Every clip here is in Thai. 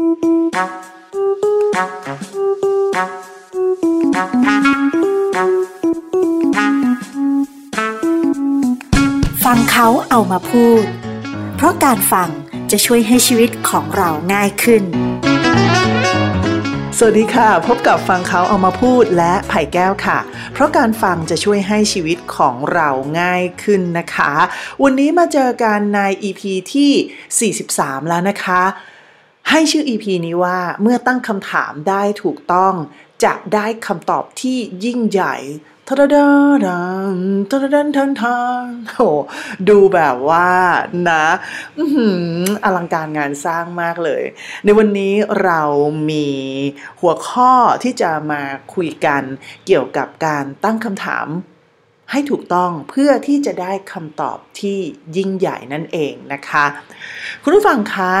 ฟังเขาเอามาพูด เพราะการฟังจะช่วยให้ชีวิตของเราง่ายขึ้น สวัสดีค่ะ พบกับฟังเขาเอามาพูดและไผ่แก้วค่ะ เพราะการฟังจะช่วยให้ชีวิตของเราง่ายขึ้นนะคะ วันนี้มาเจอกันใน EP ที่ 43 แล้วนะคะ ให้ชื่อ EP นี้ว่าเมื่อตั้งคำถามได้ถูกต้อง จะได้คำตอบที่ยิ่งใหญ่ทะดาดันทะดาดันทันทันโหดูแบบว่านะอลังการงานสร้างมากเลย ในวันนี้เรามีหัวข้อที่จะมาคุยกันเกี่ยวกับการตั้งคำถามให้ถูกต้องเพื่อที่จะได้คำตอบที่ยิ่งใหญ่นั่นเองนะคะ คุณผู้ฟังคะ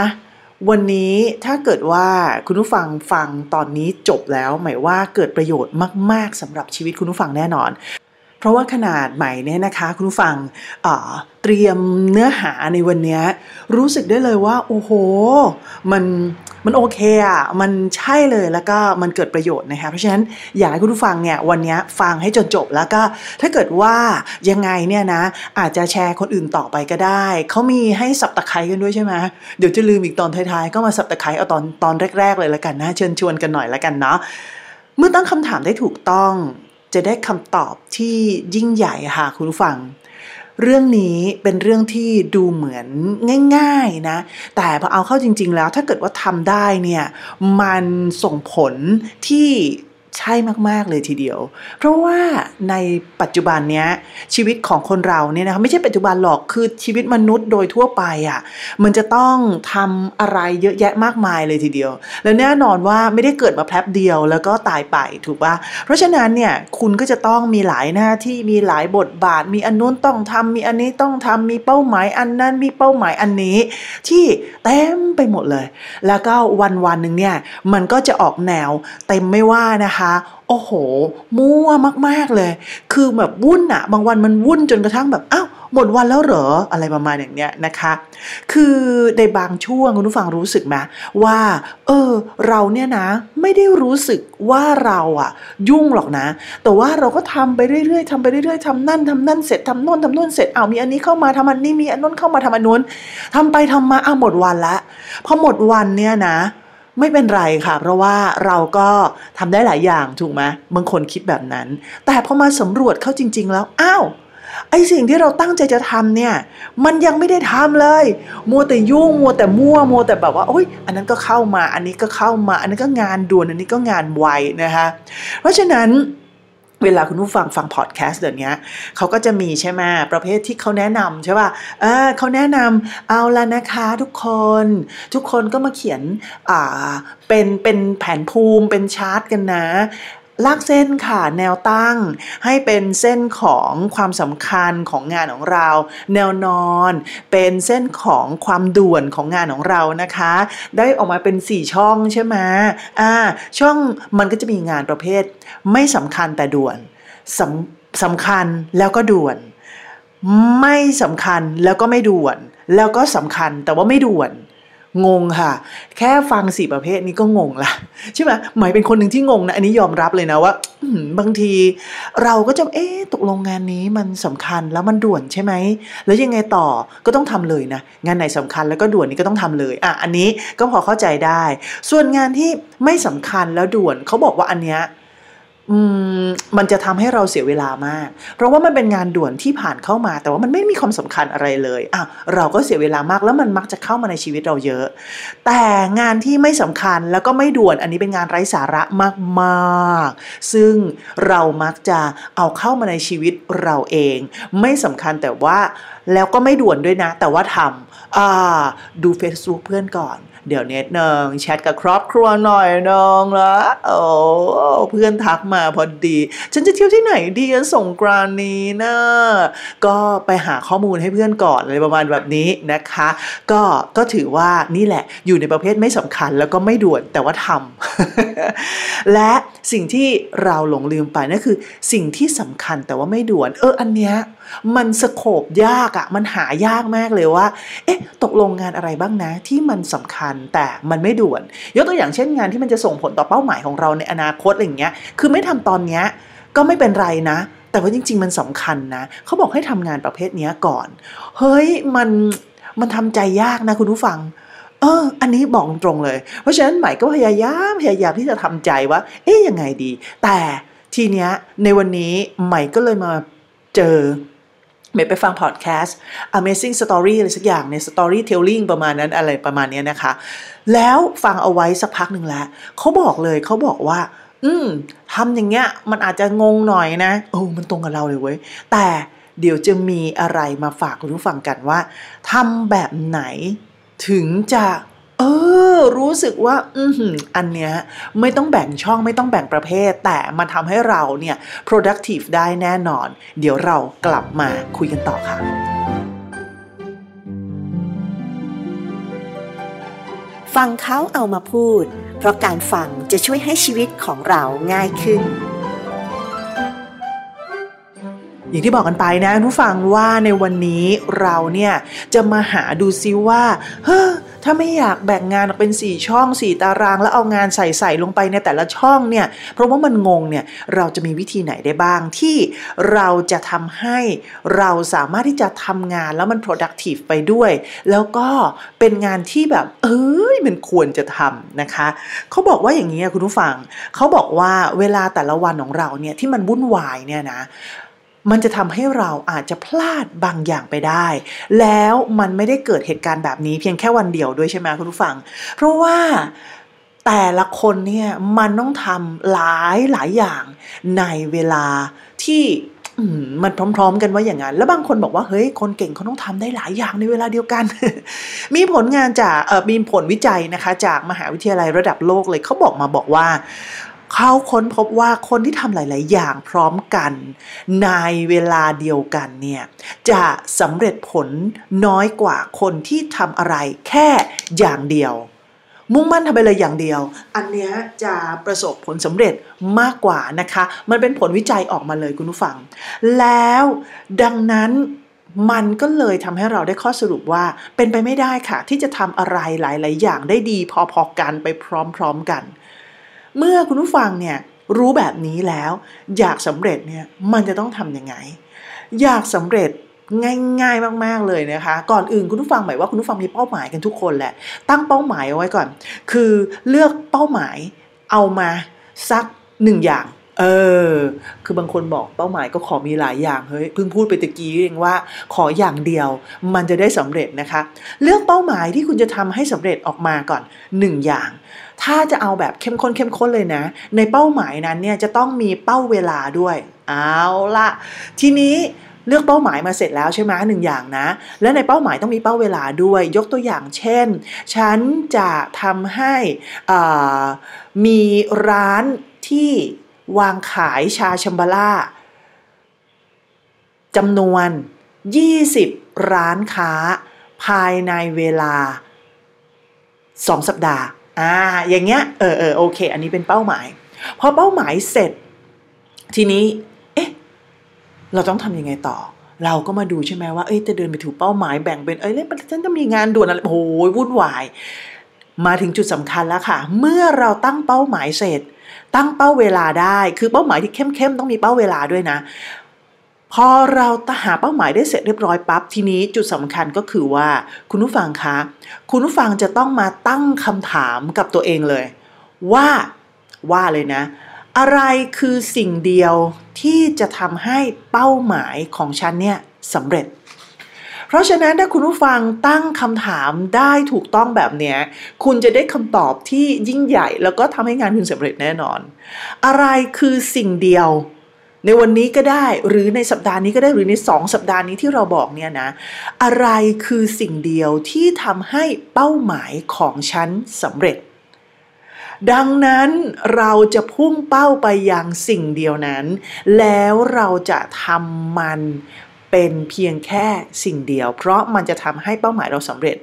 วันนี้ถ้าเกิดว่าคุณผู้ฟังฟังตอนนี้จบแล้ว หมายว่าเกิดประโยชน์มาก ๆสำหรับชีวิตคุณผู้ฟังแน่นอน เพราะว่าขนาดใหม่เนี่ยนะคะ คุณผู้ฟังเตรียมเนื้อหาในวันนี้รู้สึกได้เลยว่า โอ้โห มันมันโอเคอะมันใช่เลยแล้วก็มันเกิดประโยชน์นะคะเพราะฉะนั้นอยากให้คุณผู้ฟังเนี่ยวันนี้ฟังให้จนจบแล้วก็ถ้าเกิดว่ายังไงเนี่ยนะ อาจจะแชร์คนอื่นต่อไปก็ได้ เขามีให้สับตะไคร้กันด้วยใช่ไหมเดี๋ยวจะลืมอีกตอนท้ายๆ ก็มาสับตะไคร้เอาตอนตอนแรก ๆ เลยล้วกันนะเชิญชวนกันหน่อยล้วกันเนาะเมื่อตั้งคำถามได้ถูกต้อง จะได้คำตอบที่ยิ่งใหญ่ค่ะคุณผู้ฟัง เรื่องนี้เป็นเรื่องที่ดูเหมือนง่ายๆนะ แต่พอเอาเข้าจริง ๆ แล้วถ้าเกิดว่าทำได้เนี่ย มันส่งผลที่ ใช่มากๆเลยทีเดียว เพราะว่าในปัจจุบันเนี้ยชีวิตของคนเราเนี่ยนะคะไม่ใช่ปัจจุบันหรอกคือชีวิตมนุษย์โดยทั่วไปอะ่ะมันจะต้องทำอะไรเยอะแยะมากมายเลยทีเดียว แล้วแน่นอนว่าไม่ได้เกิดมาแป๊บเดียวแล้วก็ตายไปถูกปะเพราะฉะนั้นเนี่ยคุณก็จะต้องมีหลายหน้าที่มีหลายบทบาท มีอันนู้นต้องทำมีอันนี้ต้องทำมีเป้าหมายอันนั้นมีเป้าหมายอันนี้ ที่เต็มไปหมดเลย แล้วก็วันวันหนึ่งเนี่ยมันก็จะออกแนวเต็มไม่ว่านะคะโอ้โห มั่วมากๆเลย คือแบบวุ่นอะบางวันมันวุ่นจนกระทั่งแบบอ้าวหมดวันแล้วเหรออะไรประมาณอย่างเนี้ยนะคะ คือในบางช่วงคุณผู้ฟังรู้สึกไหมว่า เออ เราเนี่ยนะ ไม่ได้รู้สึกว่าเราอะยุ่งหรอกนะ แต่ว่าเราก็ทำไปเรื่อยๆทำไปเรื่อยๆทำนั่นทำนั่นเสร็จทำโน่นทำโน่นเสร็จเอามีอันนี้เข้ามาทำอันนี้มีอันนู้นเข้ามาทำอันนู้นทำไปทำมาเอาหมดวันละพอหมดวันเนี่ยนะ ไม่เป็นไรค่ะ เพราะว่าเราก็ทำได้หลายอย่างถูกไหมบางคนคิดแบบนั้น แต่พอมาสำรวจเข้าจริง ๆ แล้วอ้าวไอสิ่งที่เราตั้งใจจะทำเนี่ยมันยังไม่ได้ทำเลย มัวแต่ยุ่งมัวแต่มั่วมัวแต่แบบว่าโอ๊ยอันนั้นก็เข้ามาอันนี้ก็เข้ามา อันนั้นก็งานด่วนอันนี้ก็งานไวนะคะเพราะฉะนั้น เวลาคุณผู้ฟังฟังพอดแคสต์เดี๋ยวนี้เขาก็จะมีใช่ไหมประเภทที่เขาแนะนำใช่ป่ะเออเขาแนะนำเอาละนะคะทุกคน ทุกคนก็มาเขียนอ่าเป็นเป็นแผนภูมิเป็นชาร์ตกันนะ ลากเส้นค่ะแนวตั้ง ให้เป็นเส้นของความสำคัญของงานของเรา แนวนอน เป็นเส้นของความด่วนของงานของเรานะคะ ได้ออกมาเป็น 4 ช่องใช่ไหมอ่าช่องมันก็จะมีงานประเภท ไม่สำคัญแต่ด่วนสำสำคัญแล้วก็ด่วน ไม่สำคัญแล้วก็ไม่ด่วน แล้วก็สำคัญแต่ว่าไม่ด่วน งงค่ะ แค่ฟังสี่ประเภทนี้ก็งงละใช่ไหมหมายเป็นคนหนึ่งที่งงนะ อันนี้ยอมรับเลยนะว่าบางทีเราก็จะเอ๊ะตกลงงานนี้มันสำคัญแล้วมันด่วนใช่ไหม แล้วยังไงต่อก็ต้องทำเลยนะ งานไหนสำคัญแล้วก็ด่วนนี่ก็ต้องทำเลยอะอันนี้ก็พอเข้าใจได้ ส่วนงานที่ไม่สำคัญแล้วด่วนเขาบอกว่าอันเนี้ย มันจะทำให้เราเสียเวลามาก เพราะว่ามันเป็นงานด่วนที่ผ่านเข้ามา แต่ว่ามันไม่มีความสำคัญอะไรเลยอะเราก็เสียเวลามากแล้วมันมักจะเข้ามาในชีวิตเราเยอะ แต่งานที่ไม่สำคัญแล้วก็ไม่ด่วนอันนี้เป็นงานไร้สาระมากๆ ซึ่งเรามักจะเอาเข้ามาในชีวิตเราเอง ไม่สำคัญแต่ว่าแล้วก็ไม่ด่วนด้วยนะ แต่ว่าทำอ่าดู Facebook เพื่อนก่อน เดี๋ยวเน็ตหนึ่งแชทกับครอบครัวหน่อยนึงละโอ้เพื่อนทักมาพอดี ฉันจะเที่ยวที่ไหนดีสงกรานนี้นะก็ไปหาข้อมูลให้เพื่อนก่อนอะไรประมาณแบบนี้นะคะ ก็ก็ถือว่านี่แหละอยู่ในประเภทไม่สำคัญแล้วก็ไม่ด่วนแต่ว่าทำและสิ่งที่เราหลงลืมไปนั่นคือ สิ่งที่สำคัญแต่ว่าไม่ด่วน เอออันเนี้ย มันสโคบยากอะมันหายากมากเลยว่า เอ๊ะ ตกลงงานอะไรบ้างนะที่มันสำคัญแต่มันไม่ด่วน ยกตัวอย่างเช่นงานที่มันจะส่งผลต่อเป้าหมายของเราในอนาคตอะไรเงี้ย คือไม่ทำตอนเนี้ยก็ไม่เป็นไรนะ แต่ว่าจริง ๆ มันสำคัญนะเขาบอกให้ทำงานประเภทนี้ก่อน เฮ้ยมันมันทำใจยากนะคุณผู้ฟังเออ อันนี้บอกตรงเลย เพราะฉะนั้นใหม่ก็พยายามพยายามที่จะทำใจว่า เอ๊ยยังไงดี แต่ทีเนี้ยในวันนี้ใหม่ก็เลยมาเจอ เมย์ไปฟังพอดแคสต์ Amazing Story อะไรสักอย่างใน Storytelling ประมาณนั้นอะไรประมาณนี้นะคะ แล้วฟังเอาไว้สักพักหนึ่งแล้วเขาบอกเลยเขาบอกว่า อืมทำอย่างเงี้ย มันอาจจะงงหน่อยนะโอ้มันตรงกับเราเลยเว้ย แต่เดี๋ยวจะมีอะไรมาฝากคุณผู้ฟังกันว่าทำแบบไหนถึงจะ เออ รู้สึกว่า อืออันเนี้ยไม่ต้องแบ่งช่องไม่ต้องแบ่งประเภท แต่มันทำให้เราเนี่ย productive ได้แน่นอน เดี๋ยวเรากลับมาคุยกันต่อค่ะ ฟังเขาเอามาพูด เพราะการฟังจะช่วยให้ชีวิตของเราง่ายขึ้นอย่างที่บอกกันไปนะผู้ฟังว่าในวันนี้เราเนี่ยจะมาหาดูซิว่าเฮ้อ ถ้าไม่อยากแบ่งงานออกเป็น 4 ช่อง 4 ตาราง แล้วเอางานใส่ใส่ลงไปในแต่ละช่องเนี่ย เพราะว่ามันงงเนี่ย เราจะมีวิธีไหนได้บ้างที่เราจะทำให้เราสามารถที่จะทำงานแล้วมัน productive ไปด้วย แล้วก็เป็นงานที่แบบ เอ้ยมันควรจะทำนะคะ เขาบอกว่าอย่างนี้คุณผู้ฟัง เขาบอกว่าเวลาแต่ละวันของเราเนี่ยที่มันวุ่นวายเนี่ยนะ มันจะทำให้เราอาจจะพลาดบางอย่างไปได้ แล้วมันไม่ได้เกิดเหตุการณ์แบบนี้เพียงแค่วันเดียวด้วยใช่ไหมคุณผู้ฟัง เพราะว่าแต่ละคนเนี่ยมันต้องทำหลายหลายอย่างในเวลาที่มันพร้อม ๆ กันว่าอย่างนั้น แล้วบางคนบอกว่าเฮ้ยคนเก่งเขาต้องทำได้หลายอย่างในเวลาเดียวกัน มีผลงานจากมีผลวิจัยนะคะ จากมหาวิทยาลัยระดับโลกเลยเขาบอกมาบอกว่า เขาค้นพบว่าคนที่ทำหลาย ๆ อย่างพร้อมกัน ในเวลาเดียวกันเนี่ยจะสำเร็จผลน้อยกว่าคนที่ทำอะไรแค่อย่างเดียว มุ่งมั่นทำไปเลยอย่างเดียว อันนี้จะประสบผลสำเร็จมากกว่านะคะ มันเป็นผลวิจัยออกมาเลยคุณผู้ฟัง แล้วดังนั้นมันก็เลยทำให้เราได้ข้อสรุปว่าเป็นไปไม่ได้ค่ะ ที่จะทำอะไรหลาย ๆ อย่างได้ดีพอ ๆ กันไปพร้อม ๆ กัน เมื่อคุณผู้ฟังเนี่ยรู้แบบนี้แล้ว อยากสำเร็จเนี่ยมันจะต้องทำยังไง อยากสำเร็จง่ายๆมากๆเลยนะคะ ก่อนอื่นคุณผู้ฟังหมายว่าคุณผู้ฟังมีเป้าหมายกันทุกคนแหละ ตั้งเป้าหมายเอาไว้ก่อน คือเลือกเป้าหมายเอามาสักหนึ่งอย่าง เออ คือบางคนบอกเป้าหมายก็ขอมีหลายอย่างเฮ้ยเพิ่งพูดไปตะกี้เองว่า ขออย่างเดียว มันจะได้สำเร็จนะคะ เลือกเป้าหมายที่คุณจะทำให้สำเร็จออกมาก่อนหนึ่งอย่าง ถ้าจะเอาแบบเข้มข้นเข้มข้นเลยนะ ในเป้าหมายนั้นเนี่ยจะต้องมีเป้าเวลาด้วย เอาละทีนี้เลือกเป้าหมายมาเสร็จแล้วใช่ไหมหนึ่งอย่างนะ และในเป้าหมายต้องมีเป้าเวลาด้วย ยกตัวอย่างเช่น ฉันจะทำให้มีร้านที่ วางขายชาชัมบาล่าจำนวน 20 ร้านค้า ภายในเวลา 2 สัปดาห์ อ่า อย่างเงี้ย เออเออโอเค อันนี้เป็นเป้าหมาย พอเป้าหมายเสร็จ ทีนี้ เอ๊ะ เราต้องทำยังไงต่อ เราก็มาดูใช่ไหมว่า เอ้ย จะเดินไปถูกเป้าหมายแบ่งเป็น เอ้ยแล้วฉันจะมีงานด่วนอะไร โอ้ยวุ่นวาย มาถึงจุดสำคัญแล้วค่ะ เมื่อเราตั้งเป้าหมายเสร็จ ตั้งเป้าเวลาได้ คือเป้าหมายที่เข้มๆต้องมีเป้าเวลาด้วยนะ พอเราหาเป้าหมายได้เสร็จเรียบร้อยปั๊บทีนี้จุดสำคัญก็คือว่า คุณผู้ฟังคะ คุณผู้ฟังจะต้องมาตั้งคำถามกับตัวเองเลย ว่าว่าเลยนะ อะไรคือสิ่งเดียวที่จะทำให้เป้าหมายของฉันเนี่ยสำเร็จ เพราะฉะนั้นถ้าคุณผู้ฟังตั้งคำถามได้ถูกต้องแบบนี้คุณจะได้คำตอบที่ยิ่งใหญ่ แล้วก็ทำให้งานคุณสำเร็จแน่นอน อะไรคือสิ่งเดียวในวันนี้ก็ได้หรือในสัปดาห์นี้ก็ได้หรือในสองสัปดาห์นี้ที่เราบอกเนี่ยนะ อะไรคือสิ่งเดียวที่ทำให้เป้าหมายของฉันสำเร็จ ดังนั้นเราจะพุ่งเป้าไปยังสิ่งเดียวนั้น แล้วเราจะทำมัน เป็นเพียงแค่สิ่งเดียว เพราะมันจะทำให้เป้าหมายเราสำเร็จ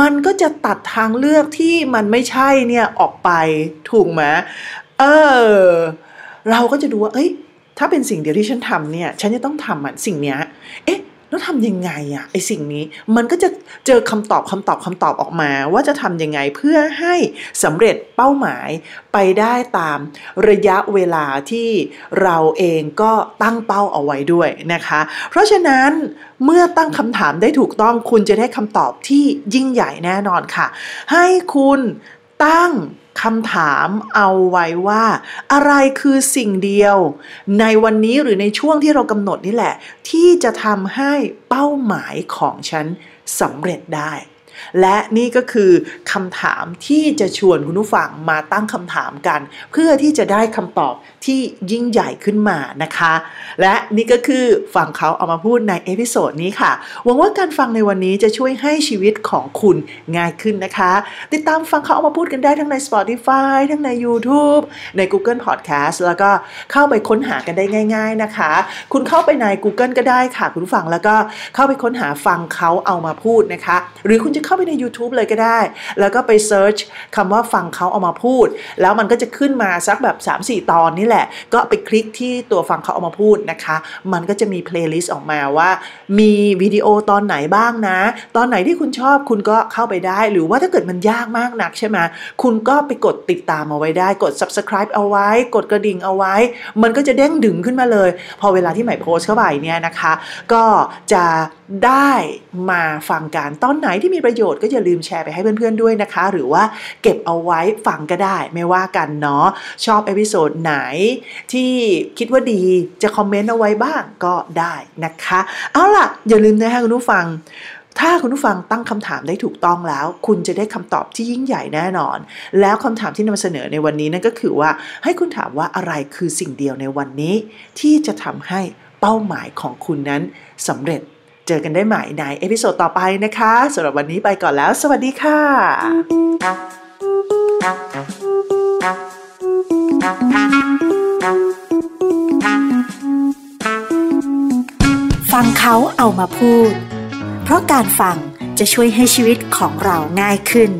มันก็จะตัดทางเลือกที่มันไม่ใช่เนี่ยออกไปถูกไหมเออ เราก็จะดูว่าเอ้ยถ้ถ้าเป็นสิ่งเดียวที่ฉันทำเนี่ย ฉันจะต้องทำมันสิ่งเนี้ย เอ๊ะ แล้วทำยังไงอะไอสิ่งนี้มันก็จะเจอคำตอบคำตอบคำตอบออกมา ว่าจะทำยังไงเพื่อให้สำเร็จเป้าหมายไปได้ตามระยะเวลาที่เราเองก็ตั้งเป้าเอาไว้ด้วยนะคะ เพราะฉะนั้นเมื่อตั้งคำถามได้ถูกต้องคุณจะได้คำตอบที่ยิ่งใหญ่แน่นอนค่ะ ให้คุณตั้ง คำถามเอาไว้ว่า อะไรคือสิ่งเดียว ในวันนี้หรือในช่วงที่เรากำหนดนี่แหละ ที่จะทำให้เป้าหมายของฉันสำเร็จได้ และนี่ก็คือคำถามที่จะชวนคุณผู้ฟังมาตั้งคำถามกัน เพื่อที่จะได้คำตอบที่ยิ่งใหญ่ขึ้นมานะคะ และนี่ก็คือฟังเขาเอามาพูดใน episode นี้ค่ะหวังว่าการฟังในวันนี้จะช่วยให้ชีวิตของคุณง่ายขึ้นนะคะ ติดตามฟังเขาเอามาพูดกันได้ทั้งใน Spotify ทั้งใน YouTube ใน Google Podcast แล้วก็เข้าไปค้นหากันได้ง่าย ๆนะคะ คุณเข้าไปใน Google ก็ได้ค่ะ คุณผู้ฟังแล้วก็เข้าไปค้นหาฟังเขาเอามาพูดนะคะ หรือคุณจะเข้าข้าไปใน YouTube เลยก็ได้ แล้วก็ไป search คำว่าฟังเขาเอามาพูด แล้วมันก็จะขึ้นมาสักแบบ 3-4 ตอนนี่แหละ ก็ไปคลิกที่ตัวฟังเขาเอามาพูดนะคะ มันก็จะมี playlist ออกมาว่า มีวิดีโอตอนไหนบ้างนะ ตอนไหนที่คุณชอบคุณก็เข้าไปได้ หรือว่าถ้าเกิดมันยากมากนักใช่ไหมคุณก็ไปกดติดตามเอาไว้ได้ กด subscribe เอาไว้ กดกระดิ่งเอาไว้ มันก็จะเด้งดึ๋งขึ้นมาเลย พอเวลาที่ใหม่โพสเข้าไปเนี่ยนะคะ ก็จะได้มาฟังกันตอนไหนที่มีประโยชน์ก็อย่าลืมแชร์ไปให้เพื่อนๆด้วยนะคะ หรือว่าเก็บเอาไว้ฟังก็ได้ไม่ว่ากันเนาะชอบ episode ไหนที่คิดว่าดีจะ comment เอาไว้บ้างก็ได้นะคะ เอาล่ะ อย่าลืมนะคะคุณผู้ฟังถ้าคุณผู้ฟังตั้งคำถามได้ถูกต้องแล้ว คุณจะได้คำตอบที่ยิ่งใหญ่แน่นอน แล้วคำถามที่นำเสนอในวันนี้นั่นก็คือว่า ให้คุณถามว่าอะไรคือสิ่งเดียวในวันนี้ ที่จะทำให้เป้าหมายของคุณนั้นสำเร็จ เจอกันได้ใหม่ใน episode ต่อไปนะคะสำหรับวันนี้ไปก่อนแล้ว สวัสดีค่ะ ฟังเขาเอามาพูด เพราะการฟังจะช่วยให้ชีวิตของเราง่ายขึ้น